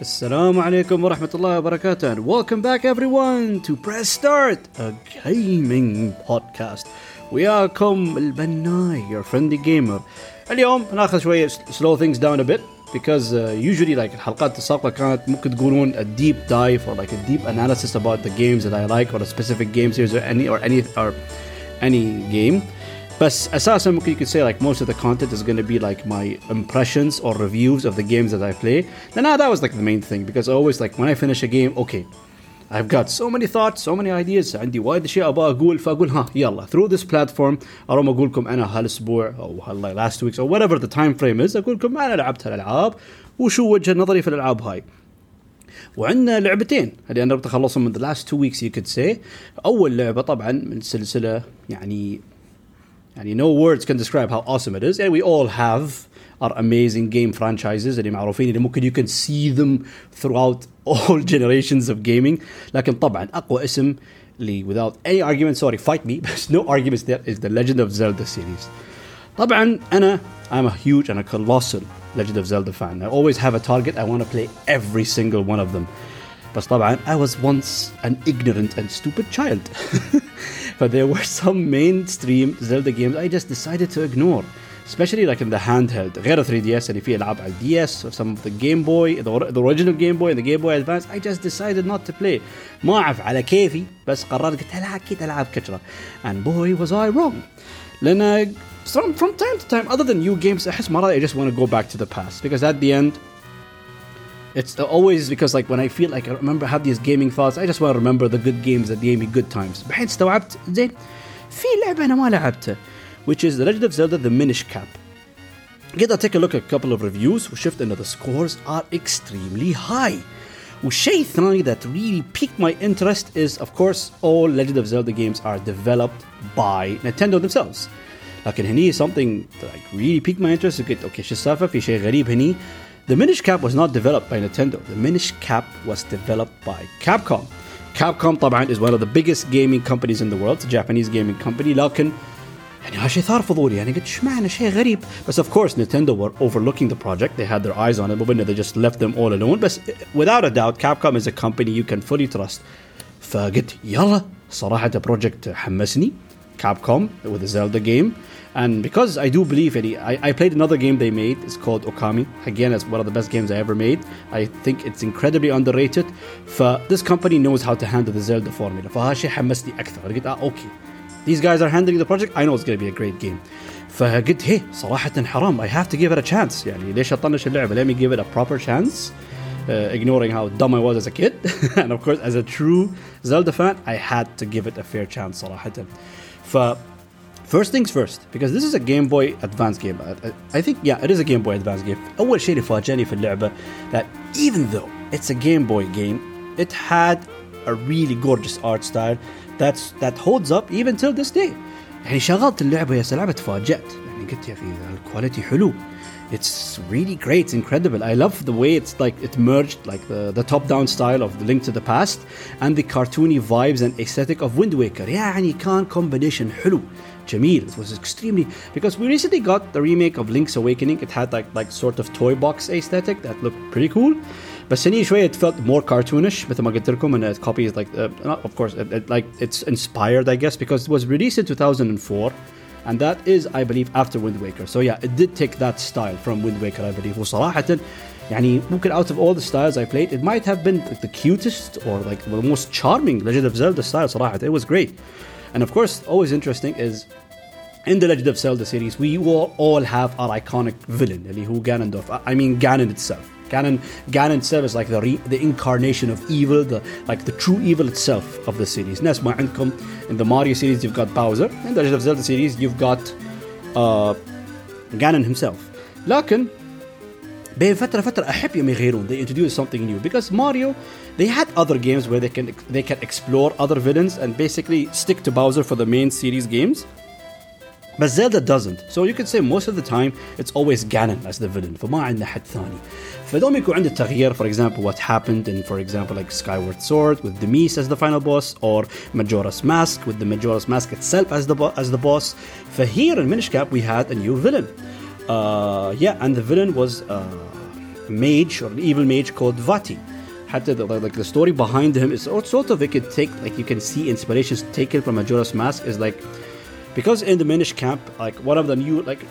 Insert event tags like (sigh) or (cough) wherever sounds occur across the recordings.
Assalamu alaikum wa rahmatullahi wa barakatuh and welcome back everyone to Press Start, a gaming podcast. وياكم البناي your friendly gamer. اليوم ناخذ شوية slow things down a bit because uh, usually like الحلقات السابقة كانت ممكن تقولون a deep dive or like a deep analysis about the games that I like or a specific game series or any or any or any game. But اساسا ممكن you could say like most of the content is going to be like my impressions or reviews of the games that I play. And now that was like the main thing because always like when I finish a game, okay, I've got so many thoughts, so many ideas, عندي وايد اشياء ابغى اقول فاقول ها يلا through this platform اروم اقول لكم انا هالاسبوع او هال last weeks or whatever the time frame is اقول لكم انا لعبت هالالعاب وشو وجهه نظري في الالعاب هاي. وعندنا لعبتين اللي انا بتخلصهم من the last two weeks you could say اول لعبه طبعا من سلسله يعني يعني no words can describe how awesome it is and we all have our amazing game franchises اللي معروفين اللي ممكن you can see them throughout all (laughs) generations of gaming لكن طبعا اقوى اسم اللي without any argument sorry fight me (laughs) but no arguments there is the Legend of Zelda series طبعا انا I'm a huge and a colossal Legend of Zelda fan I always have a target I want to play every single one of them بس طبعا I was once an ignorant and stupid child (laughs) but there were some mainstream Zelda games I just decided to ignore especially like in the handheld غير 3DS اللي فيه العاب على DS or some of the Game Boy the, the original Game Boy and the Game Boy Advance I just decided not to play ما اعرف على كيفي بس قررت قلت لا اكيد العاب كثره and boy was I wrong لان from, from time to time other than new games احس مرات I just want to go back to the past because at the end it's always because like when I feel like I remember have these gaming thoughts I just want to remember the good games that gave me good times بحين استوعبت زين في لعبة أنا ما لعبتها which is The Legend of Zelda The Minish Cap قد take a look at a couple of reviews وشفت إنه the scores are extremely high والشيء الثاني that really piqued my interest is of course all Legend of Zelda games are developed by Nintendo themselves لكن هني something that like really piqued my interest قلت اوكي شو السالفة في شيء غريب هني The Minish Cap was not developed by Nintendo. The Minish Cap was developed by Capcom. Capcom طبعا is one of the biggest gaming companies in the world. It's a Japanese gaming company لكن يعني هالشيء ثار فضولي يعني قلت ايش معنى شيء غريب بس of course Nintendo were overlooking the project they had their eyes on it but they just left them all alone بس without a doubt Capcom is a company you can fully trust فقلت يلا صراحة project حمسني Capcom with the Zelda game and because I do believe it, I, I played another game they made. It's called Okami. Again, it's one of the best games I ever made. I think it's incredibly underrated. For this company knows how to handle the Zelda formula. فهالشيء حمسني أكثر. قلت آه أوكي. These guys are handling the project. I know it's going to be a great game. فقلت هي صراحة حرام. I have to give it a chance. يعني ليش أطنش اللعبة? Let me give it a proper chance. Uh, ignoring how dumb I was as a kid. (laughs) and of course, as a true Zelda fan, I had to give it a fair chance صراحة. ف First things first, because this is a Game Boy Advance game. I, I think, yeah, it is a Game Boy Advance game. أول شيء اللي فاجأني في اللعبة that even though it's a Game Boy game, it had a really gorgeous art style that's that holds up even till this day. يعني شغلت اللعبة يا سلام تفاجأت يعني قلت يا أخي الكواليتي حلو. It's really great, it's incredible. I love the way it's like it merged like the, the top-down style of the Link to the Past and the cartoony vibes and aesthetic of Wind Waker. يعني كان combination حلو. Jamil. It was extremely because we recently got the remake of Link's Awakening. It had like like sort of toy box aesthetic that looked pretty cool. بس هني شوية it felt more cartoonish مثل ما قلت لكم and it copies like uh, not, of course it, it, like it's inspired I guess because it was released in 2004 and that is I believe after Wind Waker so yeah it did take that style from Wind Waker I believe وصراحة يعني ممكن out of all the styles I played it might have been like the cutest or like the most charming Legend of Zelda style صراحة it was great and of course always interesting is in the Legend of Zelda series, we will all have our iconic villain, اللي هو Ganondorf. I mean Ganon itself. Ganon, Ganon itself is like the re, the incarnation of evil, the like the true evil itself of the series. ناس ما عندكم in the Mario series you've got Bowser, in the Legend of Zelda series you've got uh, Ganon himself. لكن بين فترة فترة أحب يوم يغيرون they introduce something new because Mario they had other games where they can they can explore other villains and basically stick to Bowser for the main series games. but Zelda doesn't. So you could say most of the time it's always Ganon as the villain فما عندنا حد ثاني. فدوم يكون عندنا تغيير for example what happened in for example like Skyward Sword with Demise as the final boss or Majora's Mask with the Majora's Mask itself as the as the boss. فhere in Minish Cap we had a new villain. Uh, yeah, and the villain was uh, a mage or an evil mage called Vaati. Had the, like the story behind him is sort of it could take like you can see inspirations taken from Majora's Mask is like because in the Minish cap like one of the new like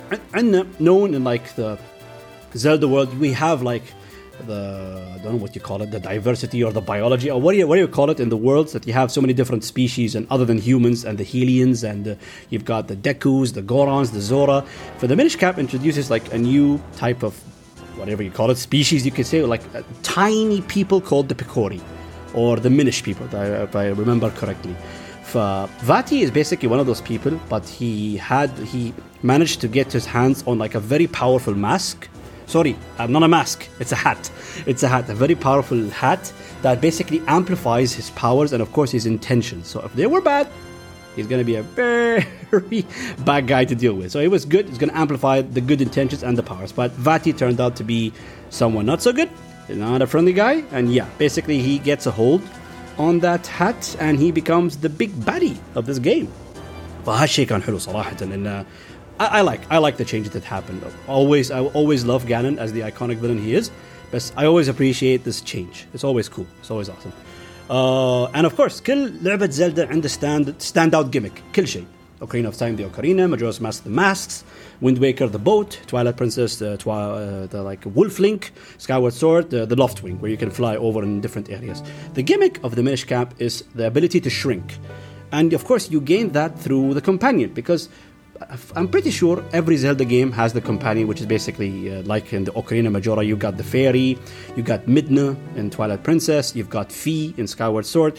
known in like the Zelda world we have like the I don't know what you call it, the diversity or the biology or what do you what do you call it in the worlds that you have so many different species and other than humans and the Hylians and uh, you've got the Dekus, the Gorons, the Zora. For the Minish Cap introduces like a new type of whatever you call it species you could say like uh, tiny people called the Picori or the Minish people if I remember correctly. Vaati is basically one of those people, but he had he managed to get his hands on like a very powerful mask sorry, uh, not a mask, it's a hat. It's a hat, a very powerful hat that basically amplifies his powers and, of course, his intentions. So if they were bad, he's to be a very (laughs) bad guy to deal with. So it was good, it's going to amplify the good intentions and the powers. But Vaati turned out to be someone not so good, not a friendly guy, and yeah, basically he gets a hold on that hat and he becomes the big baddie of this game. فهالشيء كان حلو صراحة انه I, I, like I like the changes that happened. Always I always love Ganon as the iconic villain he is, but I always appreciate this change. It's always cool. It's always awesome. Uh, and of course كل لعبة زلدا عندها stand stand out gimmick كل شيء. Ocarina of Time the Ocarina, Majora's Mask the masks, Wind Waker the boat, Twilight Princess the, twi- uh, the like Wolf Link, Skyward Sword the, the Loftwing where you can fly over in different areas. The gimmick of the Minish Cap is the ability to shrink. And of course, you gain that through the companion because I'm pretty sure every Zelda game has the companion, which is basically uh, like in the Ocarina Majora, you got the fairy, you got Midna in Twilight Princess, you've got Fi in Skyward Sword.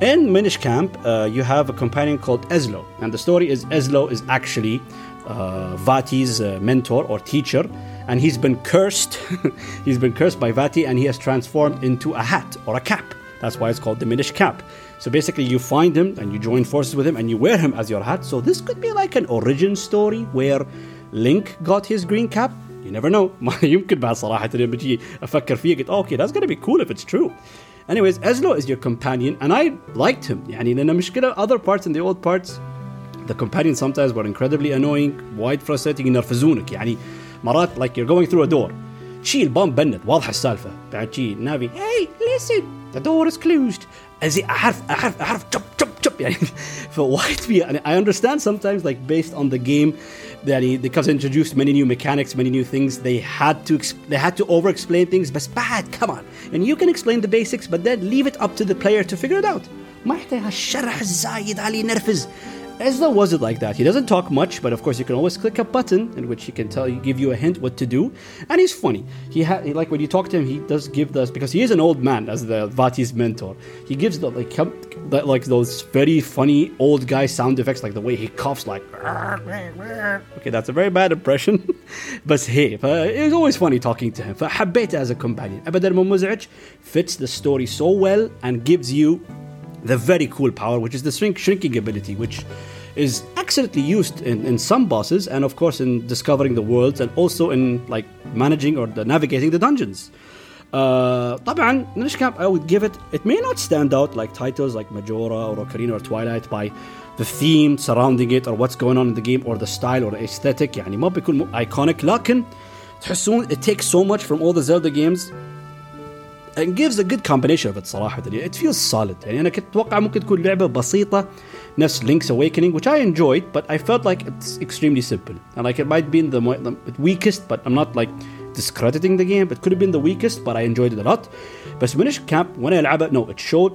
In Minish Cap, uh, you have a companion called Ezlo, and the story is Ezlo is actually uh, Vaati's uh, mentor or teacher, and he's been cursed. (laughs) he's been cursed by Vaati, and he has transformed into a hat or a cap. That's why it's called the Minish cap. So basically, you find him and you join forces with him, and you wear him as your hat. So this could be like an origin story where Link got his green cap. You never know. (laughs) okay that's gonna be cool if it's true. Anyways, Ezlo is your companion and I liked him يعني لأن مشكلة other parts and the old parts the companions sometimes were incredibly annoying, wide frustrating ينرفزونك يعني مرات like you're going through a door شي البام بند واضحة السالفة بعد شي نافي hey listen the door is closed زي اعرف اعرف اعرف chop chop chop يعني فوايد في يعني I understand sometimes like based on the game يعني because they introduced many new mechanics many new things they had to they had to over explain things بس bad come on and you can explain the basics but then leave it up to the player to figure it out ما يحتاج هالشرح الزايد علي ينرفز Ezlo wasn't like that. He doesn't talk much, but of course you can always click a button in which he can tell you, give you a hint what to do. And he's funny. He, ha- he like when you talk to him, he does give those because he is an old man as the Vaati's mentor. He gives the like like those very funny old guy sound effects, like the way he coughs, like okay, that's a very bad impression. (laughs) but hey, uh, it was always funny talking to him. For فحبيته as a companion. أبدا مو fits the story so well and gives you the very cool power, which is the shrink- shrinking ability, which is excellently used in, in some bosses and of course in discovering the worlds and also in like managing or the, navigating the dungeons. Uh, طبعا Minish Cap I would give it it may not stand out like titles like Majora or Ocarina or Twilight by the theme surrounding it or what's going on in the game or the style or the aesthetic يعني ما بيكون iconic لكن تحسون it takes so much from all the Zelda games and gives a good combination of it صراحة. it feels solid. يعني أنا كنت أتوقع ممكن تكون لعبة بسيطة نفس Link's Awakening which I enjoyed but I felt like it's extremely simple. And like it might be the, the weakest but I'm not like discrediting the game. It could have been the weakest but I enjoyed it a lot. بس Minish Cap وأنا ألعبها no it showed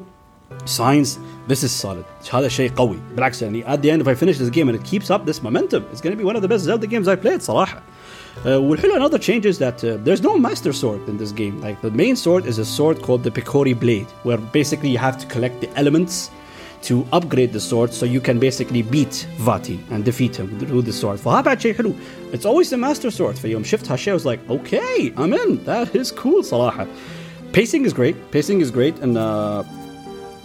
signs this is solid. هذا شيء قوي. بالعكس يعني at the end if I finish this game and it keeps up this momentum it's going to be one of the best Zelda games I played صراحة. Uh, والحلو another change is that uh, there's no master sword in this game. Like the main sword is a sword called the Picori Blade, where basically you have to collect the elements to upgrade the sword so you can basically beat Vaati and defeat him with the sword. فهذا شيء حلو. It's always the master sword. فيوم شفتها شيء I was like, okay, I'm in. That is cool صراحة. Pacing is great. Pacing is great and uh,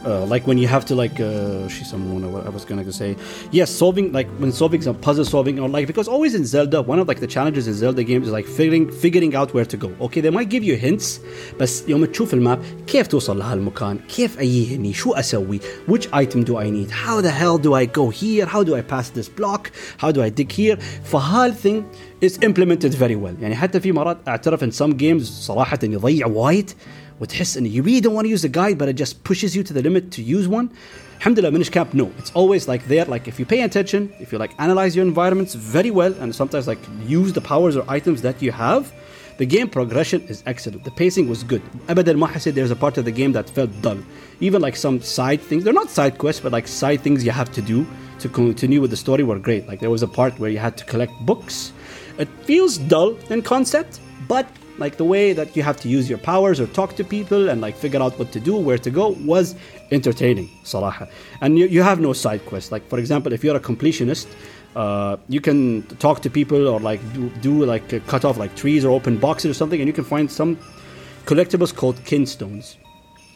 uh, like when you have to like uh, she's someone what I was gonna say yes solving like when solving some puzzle solving or like because always in Zelda one of like the challenges in Zelda games is like figuring figuring out where to go okay they might give you hints بس يوم تشوف الماب كيف توصل لهالمكان كيف أجي شو أسوي which item do I need how the hell do I go here how do I pass this block how do I dig here فهال thing is implemented very well يعني حتى في مرات اعترف in some games صراحة يضيع وايد وتحس ان you really don't want to use the guide but it just pushes you to the limit to use one alhamdulillah minish cap no it's always like there like if you pay attention if you like analyze your environments very well and sometimes like use the powers or items that you have the game progression is excellent. The pacing was good. Abadan Maha said there's a part of the game that felt dull. Even like some side things, they're not side quests, but like side things you have to do to continue with the story were great. Like there was a part where you had to collect books. It feels dull in concept, but like the way that you have to use your powers or talk to people and like figure out what to do, where to go was entertaining, Salaha. And you, you have no side quests. Like for example, if you're a completionist, uh, you can talk to people or like do, do like cut off like trees or open boxes or something, and you can find some collectibles called kinstones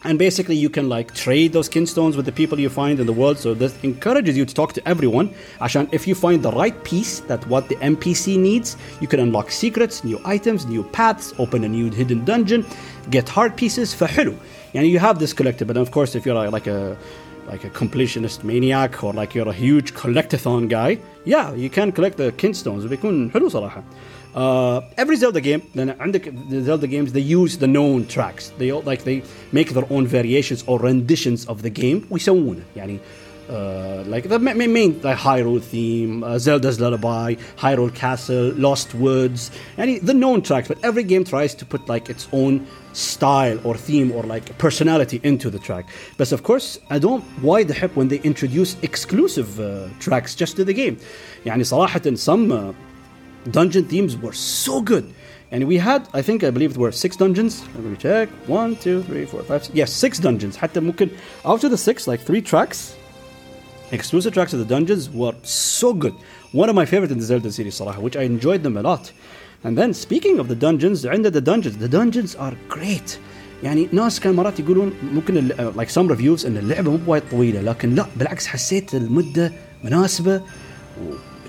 and basically you can like trade those kinstones with the people you find in the world so this encourages you to talk to everyone عشان if you find the right piece that what the NPC needs you can unlock secrets new items new paths open a new hidden dungeon get hard pieces فحلو يعني you have this collectible and of course if you're like a like a completionist maniac or like you're a huge collectathon guy yeah you can collect the kinstones بيكون حلو صراحه uh, every Zelda game لان the Zelda games they use the known tracks they like they make their own variations or renditions of the game we ويسوونه يعني uh, like the main like Hyrule theme, uh, Zelda's Lullaby, Hyrule Castle, Lost Woods, any the known tracks. But every game tries to put like its own style or theme or like personality into the track. But of course, I don't why the heck when they introduce exclusive uh, tracks just to the game. يعني صراحة some uh, dungeon themes were so good. And we had, I think, I believe there were six dungeons. Let me check. One, two, three, four, five. Six. Yes, six dungeons. حتى ممكن after the six, like three tracks, exclusive tracks of the dungeons were so good. One of my favorite in the Zelda series, صراحة, which I enjoyed them a lot. And then speaking of the dungeons, عندنا the dungeons. The dungeons are great. يعني ناس كان مرات يقولون ممكن ال- like some reviews ان اللعبه مو بوايد طويله لكن لا بالعكس حسيت المده مناسبه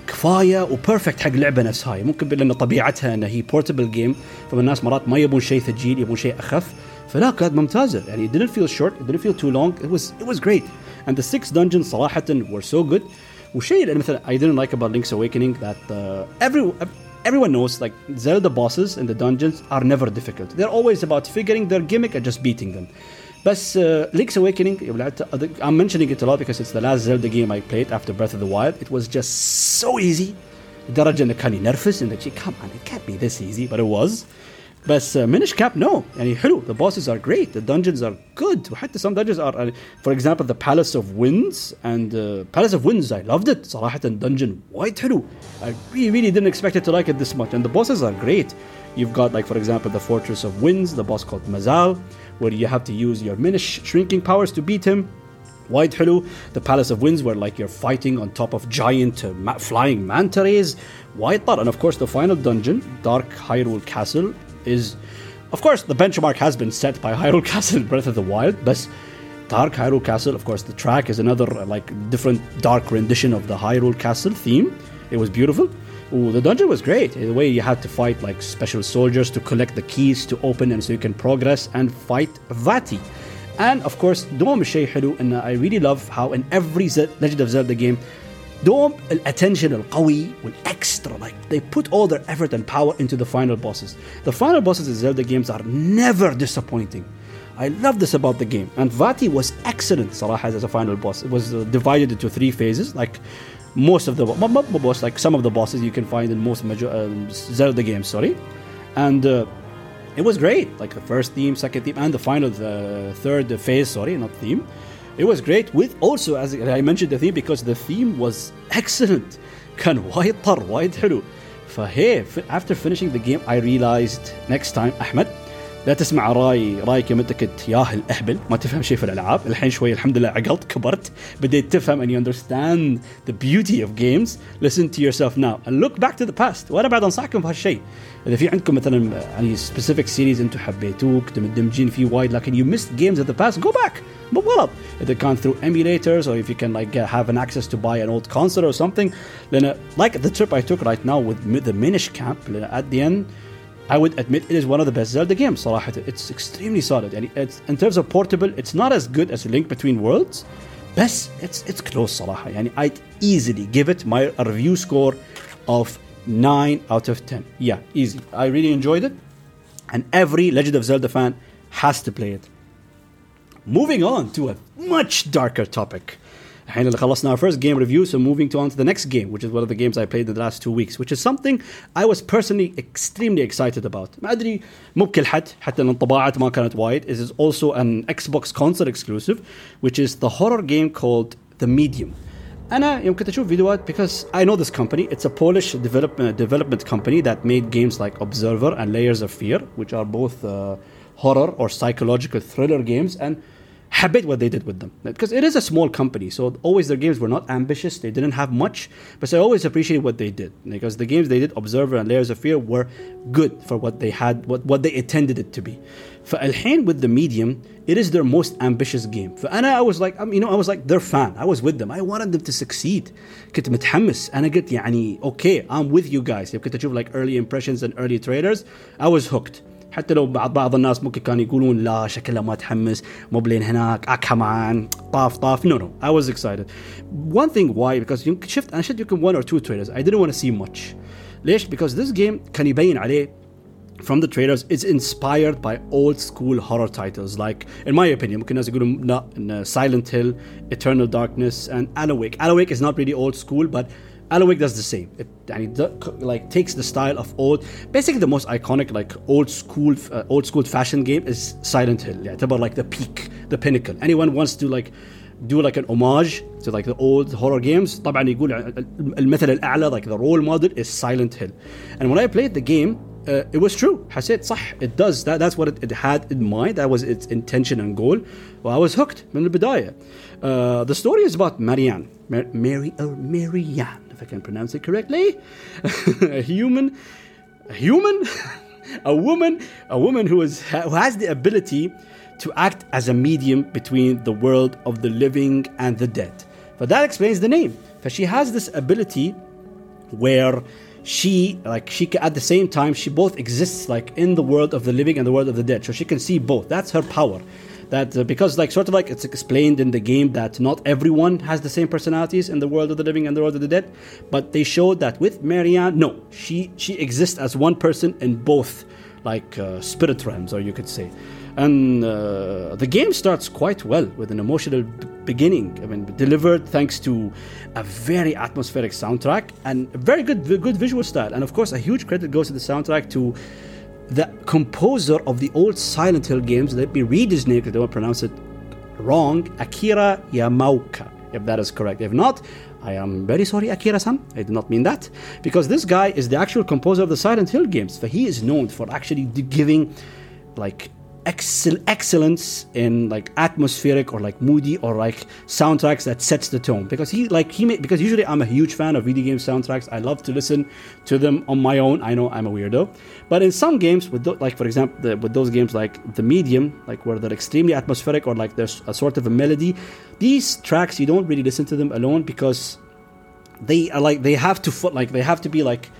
وكفايه وبيرفكت حق لعبه نفس هاي ممكن لأن طبيعتها انها هي بورتبل جيم فالناس مرات ما يبون شيء ثقيل يبون شيء اخف فلا كانت ممتازه يعني it didn't feel short it didn't feel too long it was it was great and the six dungeons صراحة were so good وشيء اللي مثلا I didn't like about Link's Awakening that uh, every everyone knows like Zelda bosses in the dungeons are never difficult. They're always about figuring their gimmick and just beating them. بس *Link's Awakening I'm mentioning it a lot because it's the last Zelda game I played after Breath of the Wild. It was just so easy. the لدرجه انه كان ينرفز انه شي come on it can't be this easy but it was. بس Minish Cap no. Any, حلو. The bosses are great. The dungeons are good. To وحتى some dungeons are for example the Palace of Winds and uh, Palace of Winds I loved it. صراحة dungeon Why حلو. I really really didn't expect it to like it this much. And the bosses are great. You've got like for example the Fortress of Winds the boss called Mazaal where you have to use your Minish shrinking powers to beat him Wide Hello, the Palace of Winds, where like you're fighting on top of giant uh, ma- flying manta rays. White Tar, and of course the final dungeon, Dark Hyrule Castle, is, of course, the benchmark has been set by (laughs) Hyrule Castle in Breath of the Wild, but Dark Hyrule Castle, of course, the track is another like different dark rendition of the Hyrule Castle theme. It was beautiful. Ooh, the dungeon was great. The way you had to fight like special soldiers to collect the keys to open them so you can progress and fight Vaati. And of course, دوم الشيء حلو and uh, I really love how in every Legend of Zelda game دوم Kawi uh, will extra like they put all their effort and power into the final bosses. The final bosses in Zelda games are never disappointing. I love this about the game. And Vaati was excellent, Sarah, as a final boss. It was uh, divided into three phases. Like most of the not, not the boss like some of the bosses you can find in most major um, Zelda games, sorry. And uh, it was great like the first theme second theme and the final the third phase sorry not theme it was great with also as I mentioned the theme because the theme was excellent كان وايد طر وايد حلو فهي after finishing the game I realized next time أحمد لا تسمع راي رايك لما كنت ياهل اهبل ما تفهم شيء في الألعاب. الحين شوي الحمد لله عقلت كبرت بديت تفهم ان يو اندرستاند ذا بيوتي اوف جيمز لسن تو يور سيلف ناو اند لوك باك تو ذا باست وأنا بعد أنصحكم بهالشيء إذا في عندكم مثلا يعني سبيسيفيك سيريز أنتم حبيتوه كنتم مدمجين فيه وايد لكن يو ميست جيمز اوف ذا باست جو باك مو بغلط إذا كان ثرو ايميليترز أو اف يو كان لايك هاف ان اكسس تو باي ان اولد كونسول أو سمثينج لأن لايك ذا تريب اي توك رايت ناو وذ ذا مينش كامب لأن ات ذا اند I would admit it is one of the best Zelda games صراحة it's extremely solid يعني it's, in terms of portable it's not as good as Link Between Worlds بس it's it's close صراحة يعني I'd easily give it my review score of 9 out of 10. Yeah, easy. I really enjoyed it. And every Legend of Zelda fan has to play it. Moving on to a much darker topic. الحين اللي خلصنا our first game review so moving to on to the next game which is one of the games I played in the last two weeks which is something I was personally extremely excited about ما أدري مو بكل حد حتى الانطباعات ما كانت وايد it is also an Xbox console exclusive which is the horror game called The Medium أنا يوم كنت أشوف فيديوهات because I know this company it's a Polish development, development company that made games like Observer and Layers of Fear which are both uh, horror or psychological thriller games and habit what they did with them because it is a small company so always their games were not ambitious they didn't have much but i always appreciate what they did because the games they did observer and layers of fear were good for what they had what, what they intended it to be فالحين with the medium it is their most ambitious game فانا I was like you know I was like their fan I was with them I wanted them to succeed كنت متحمس انا قلت يعني okay I'm with you guys كنت اشوف like early impressions and early trailers I was hooked حتى لو بعض بعض الناس ممكن كانوا يقولون لا شكلها ما تحمس مو بلين هناك آه، اكمان طاف طاف. نو نو اي واز اكسايتد وان ثينج واي بيكوز يمكن شفت أنا شفت يمكن 1 اور 2 تريلرز اي didnt want to see much. ليش؟ بيكوز ذيس جيم كان يبين عليه from the trailers it's inspired by old school horror titles. Like in my opinion ممكن الناس يقولون لا silent hill eternal darkness and alawake alawake is not really old school but Alan Wake does the same. It and it, like takes the style of old, basically the most iconic like old school, uh, old school fashion game is Silent Hill. Yeah, it's about like the peak, the pinnacle. Anyone wants to like do like an homage to like the old horror games. طبعا يقول المثل الأعلى like the role model is Silent Hill. And when I played the game, uh, it was true. حسيت صح it does that that's what it, it, had in mind that was its intention and goal. Well, I was hooked من البداية. Uh, the story is about Marianne, Mar- Mary or Marianne if I can pronounce it correctly, (laughs) a human, a human, (laughs) a woman, a woman who is who has the ability to act as a medium between the world of the living and the dead. But that explains the name. For she has this ability where she like she can, at the same time she both exists like in the world of the living and the world of the dead so she can see both that's her power that uh, because like sort of like it's explained in the game that not everyone has the same personalities in the world of the living and the world of the dead but they showed that with marianne no she she exists as one person in both like uh, spirit realms or you could say. And uh, the game starts quite well with an emotional b- beginning. I mean delivered thanks to a very atmospheric soundtrack and a very good good visual style. And of course a huge credit goes to the soundtrack to the composer of the old Silent Hill games, let me read his name because I don't pronounce it wrong, Akira Yamaoka, if that is correct. If not, I am very sorry, Akira san. I did not mean that. Because this guy is the actual composer of the Silent Hill games. For he is known for actually giving like excel- excellence in like atmospheric or like moody or like soundtracks that sets the tone. Because he like he made because usually I'm a huge fan of video game soundtracks. I love to listen to them on my own. I know I'm a weirdo. But in some games with th- like for example the, with those games like the medium like where they're extremely atmospheric or like there's a sort of a melody these tracks you don't really listen to them alone because they are like they have to foot like they have to be like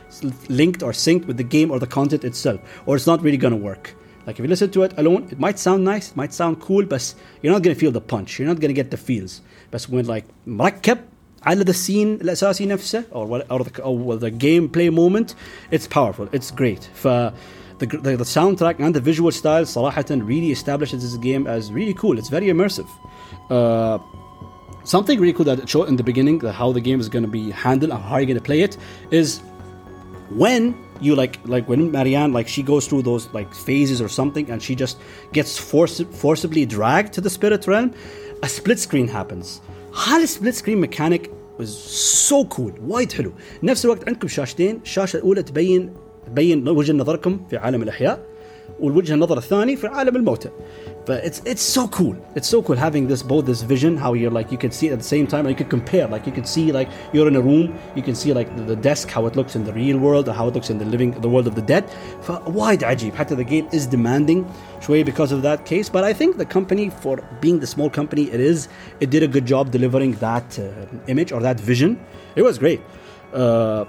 linked or synced with the game or the content itself or it's not really gonna work like if you listen to it alone, it might sound nice, it might sound cool, but you're not gonna feel the punch. You're not gonna get the feels. But when like مركب على the scene الأساسي نفسه or what or the, or the gameplay moment, it's powerful. It's great. ف the, the, the soundtrack and the visual style صراحة really establishes this game as really cool. It's very immersive. Uh, something really cool that it showed in the beginning, how the game is going to be handled and how you're going to play it, is when you like like when Marianne like she goes through those like phases or something and she just gets force, forcibly dragged to the spirit realm a split screen happens هذا split screen mechanic was so cool وايد حلو نفس الوقت عندكم شاشتين الشاشة الأولى تبين تبين وجه نظركم في عالم الأحياء والوجه النظر الثاني في عالم الموتى but it's it's so cool it's so cool having this both this vision how you're like you can see it at the same time and you can compare like you can see like you're in a room you can see like the, the desk how it looks in the real world or how it looks in the living the world of the dead فوايد عجيب حتى the game is demanding شوي because of that case but I think the company for being the small company it is it did a good job delivering that uh, image or that vision it was great uh,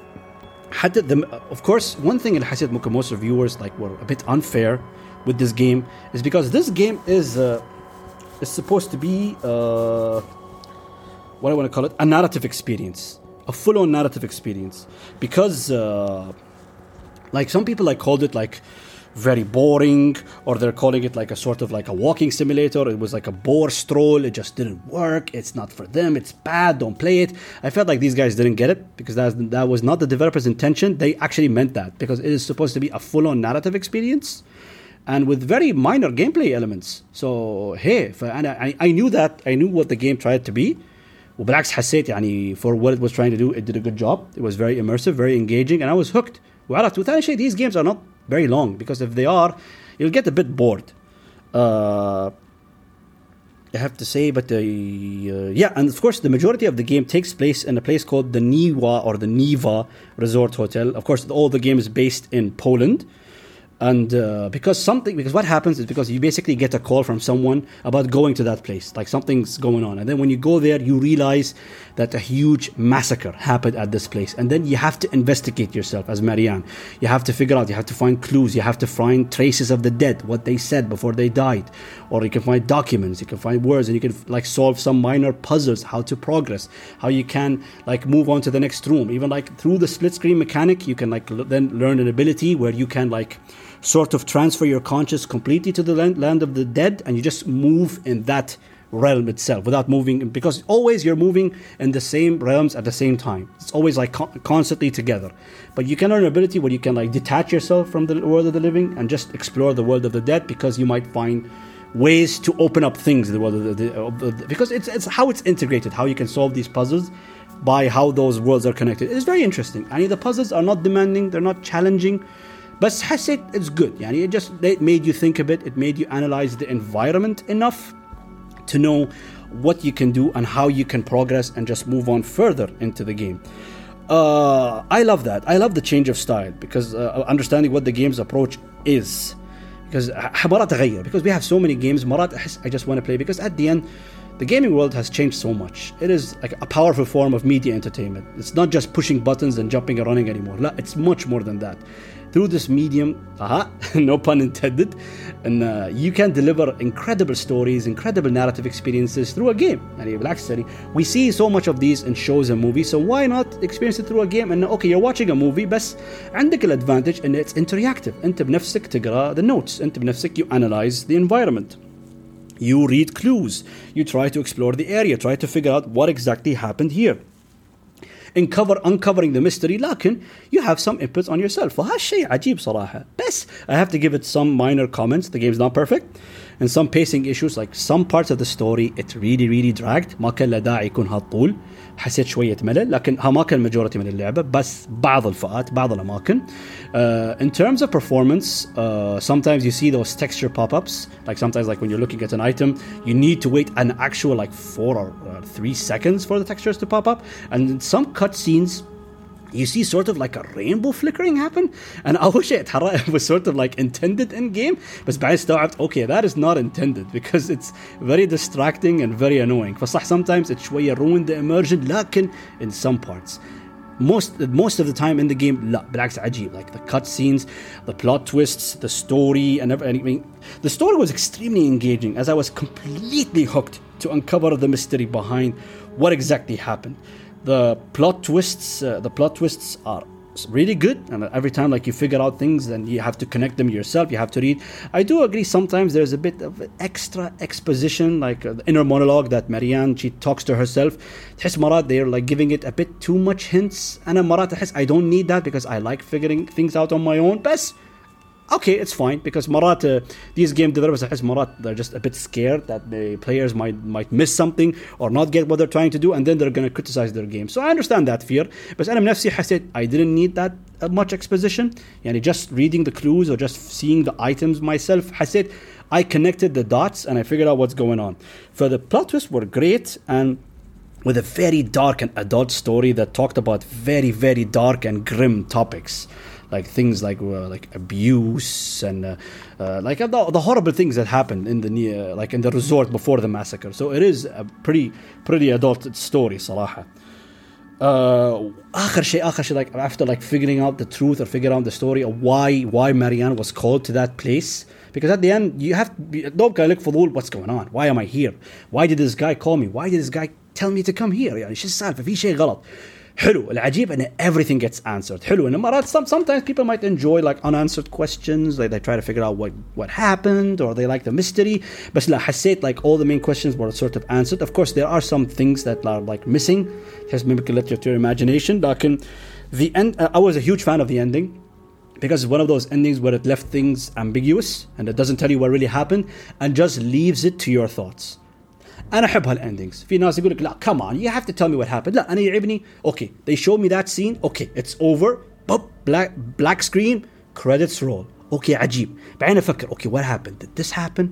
حتى the, of course one thing اللي حسيت ممكن most reviewers like were a bit unfair with this game is because this game is uh, is supposed to be uh, what I want to call it a narrative experience a full-on narrative experience because uh, like some people like called it like very boring or they're calling it like a sort of like a walking simulator it was like a bore stroll it just didn't work it's not for them it's bad don't play it i felt like these guys didn't get it because that, that was not the developer's intention they actually meant that because it is supposed to be a full-on narrative experience and with very minor gameplay elements so hey and I, I knew that i knew what the game tried to be وبالعكس حسيت يعني for what it was trying to do it did a good job it was very immersive very engaging and I was hooked وعرفت وثاني شيء these games are not very long because if they are you'll get a bit bored uh, I have to say, but uh, uh, yeah, and of course, the majority of the game takes place in a place called the Niwa or the Niva Resort Hotel. Of course, all the game is based in Poland and uh, because something because what happens is because you basically get a call from someone about going to that place like something's going on. And then when you go there you realize that a huge massacre happened at this place. And then you have to investigate yourself as marianne. You have to figure out you have to find clues. You have to find traces of the dead what they said before they died. Or you can find documents you can find words and you can like solve some minor puzzles how to progress how you can like move on to the next room. Even like through the split screen mechanic you can like l- then learn an ability where you can like sort of transfer your conscious completely to the land, land of the dead and you just move in that realm itself without moving because always you're moving in the same realms at the same time. It's always like con- constantly together. But you can learn an ability where you can like detach yourself from the world of the living and just explore the world of the dead because you might find ways to open up things in the world of the, of the, because it's, it's how it's integrated how you can solve these puzzles by how those worlds are connected. It's very interesting. I and the puzzles are not demanding they're not challenging بس حسيت it's good يعني it just it made you think a bit it made you analyze the environment enough to know what you can do and how you can progress and just move on further into the game uh, I love that I love the change of style because uh, understanding what the game's approach is because مرات أغير because we have so many games مرات أحس I just want to play because at the end the gaming world has changed so much. It is like a powerful form of media entertainment. It's not just pushing buttons and jumping and running anymore. It's much more than that through this medium, aha, (laughs) no pun intended, and uh, you can deliver incredible stories, incredible narrative experiences through a game. يعني بالعكس we see so much of these in shows and movies, so why not experience it through a game? And okay, you're watching a movie, بس عندك الادvantage and it's interactive. أنت بنفسك تقرا the notes, أنت بنفسك you analyze the environment. You read clues. You try to explore the area, try to figure out what exactly happened here. uncover uncovering the mystery لكن you have some inputs on yourself فهالشيء عجيب صراحة بس I have to give it some minor comments the game's not perfect and some pacing issues like some parts of the story it really really dragged ما كان له داعي يكون هالطول حسيت شوية ملل لكن ها ما كان ماجورتي من اللعبه بس بعض الفئات بعض الاماكن uh, in terms of performance uh, sometimes you see those texture pop-ups like sometimes like when you're looking at an item you need to wait an actual like four or uh, three seconds for the textures to pop up and in some cutscenes you see sort of like a rainbow flickering happen and I (laughs) wish it was sort of like intended in game but بعدين استوعبت okay that is not intended because it's very distracting and very annoying فصح sometimes it شوية ruined the immersion لكن in some parts most most of the time in the game لا بالعكس عجيب like the cutscenes the plot twists the story and everything the story was extremely engaging as I was completely hooked to uncover the mystery behind what exactly happened the plot twists uh, the plot twists are really good and every time like you figure out things and you have to connect them yourself you have to read i do agree sometimes there's a bit of extra exposition like uh, the inner monologue that marianne she talks to herself تحس مرات they're like giving it a bit too much hints انا مرات احس i don't need that because i like figuring things out on my own بس okay, it's fine because Marat, uh, these game developers, as Marat, they're just a bit scared that the players might might miss something or not get what they're trying to do, and then they're going to criticize their game. So I understand that fear. But أنا بنفسي حسيت I didn't need that uh, much exposition. Yani just reading the clues or just seeing the items myself, حسيت I connected the dots and I figured out what's going on. For the plot twists were great and with a very dark and adult story that talked about very very dark and grim topics like things like uh, like abuse and uh, uh, like the, the, horrible things that happened in the uh, like in the resort before the massacre. So it is a pretty pretty adult story صراحة. Uh, آخر شيء آخر شيء like after like figuring out the truth or figuring out the story of why why Marianne was called to that place because at the end you have دوب كان لك فضول what's going on why am I here why did this guy call me why did this guy tell me to come here يعني شو السالفة في شيء غلط حلو العجيب ان everything gets answered حلو ان مرات some, sometimes people might enjoy like unanswered questions like they try to figure out what what happened or they like the mystery بس لا حسيت like all the main questions were sort of answered of course there are some things that are like missing just maybe let you to your imagination لكن the end uh, I was a huge fan of the ending because it's one of those endings where it left things ambiguous and it doesn't tell you what really happened and just leaves it to your thoughts انا احب هالاندنجز في ناس يقول لك لا come on you have to tell me what happened لا انا يعجبني okay they showed me that scene okay it's over Boop, black black screen credits roll okay عجيب بعدين افكر okay what happened did this happen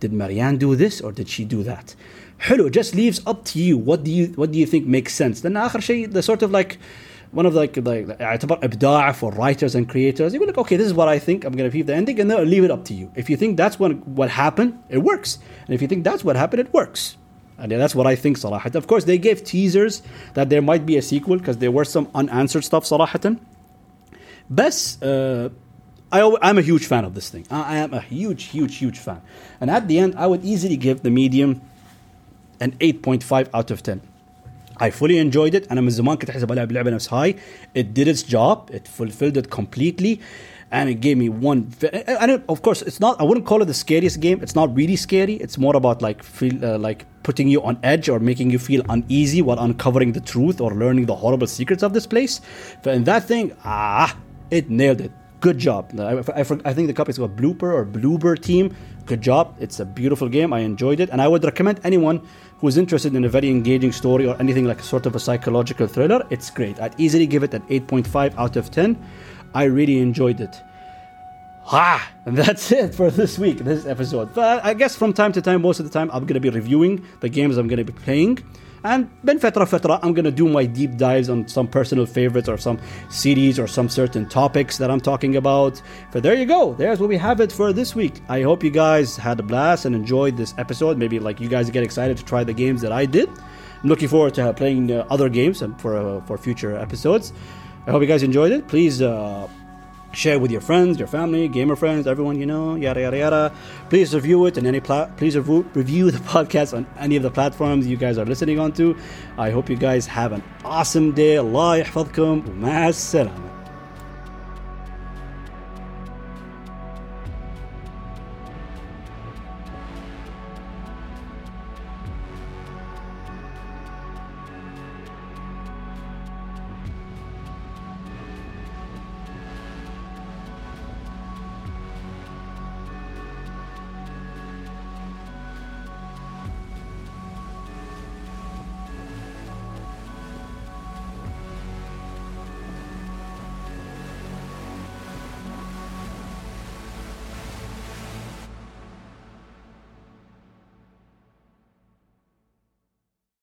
did Marianne do this or did she do that حلو it just leaves up to you what do you what do you think makes sense لان اخر شيء the sort of like one of like like يعتبر ابداع for writers and creators يقول لك okay this is what I think I'm gonna keep the ending and then I'll leave it up to you if you think that's what what happened it works and if you think that's what happened it works and that's what I think صراحة of course they gave teasers that there might be a sequel because there were some unanswered stuff صراحة بس uh, I, I'm a huge fan of this thing. I, I am a huge, huge, huge fan. And at the end, I would easily give the medium an 8.5 out of 10. I fully enjoyed it انا من زمان كنت احسب العب لعبه نفس هاي it did its job it fulfilled it completely and it gave me one and it, of course it's not I wouldn't call it the scariest game it's not really scary it's more about like feel uh, like putting you on edge or making you feel uneasy while uncovering the truth or learning the horrible secrets of this place but in that thing ah it nailed it good job I, I, I think the company's called blooper or bloober team good job it's a beautiful game I enjoyed it and I would recommend anyone who's interested in a very engaging story or anything like a sort of a psychological thriller, it's great. I'd easily give it an 8.5 out of 10. I really enjoyed it. Ah, and that's (laughs) it for this week, this episode. But I guess from time to time, most of the time, I'm going to be reviewing the games I'm going to be playing. And ben fetra fetra, I'm gonna do my deep dives on some personal favorites or some series or some certain topics that I'm talking about. But there you go. There's what we have it for this week. I hope you guys had a blast and enjoyed this episode. Maybe like you guys get excited to try the games that I did. I'm looking forward to playing uh, other games for uh, for future episodes. I hope you guys enjoyed it. Please. Uh, Share with your friends, your family, gamer friends, everyone you know, yada yada yada. Please review it and any pla- please rev- review the (laughs) podcast on any of the platforms you guys are listening onto. I hope you guys have an awesome day. Allah yahfadkum. Ma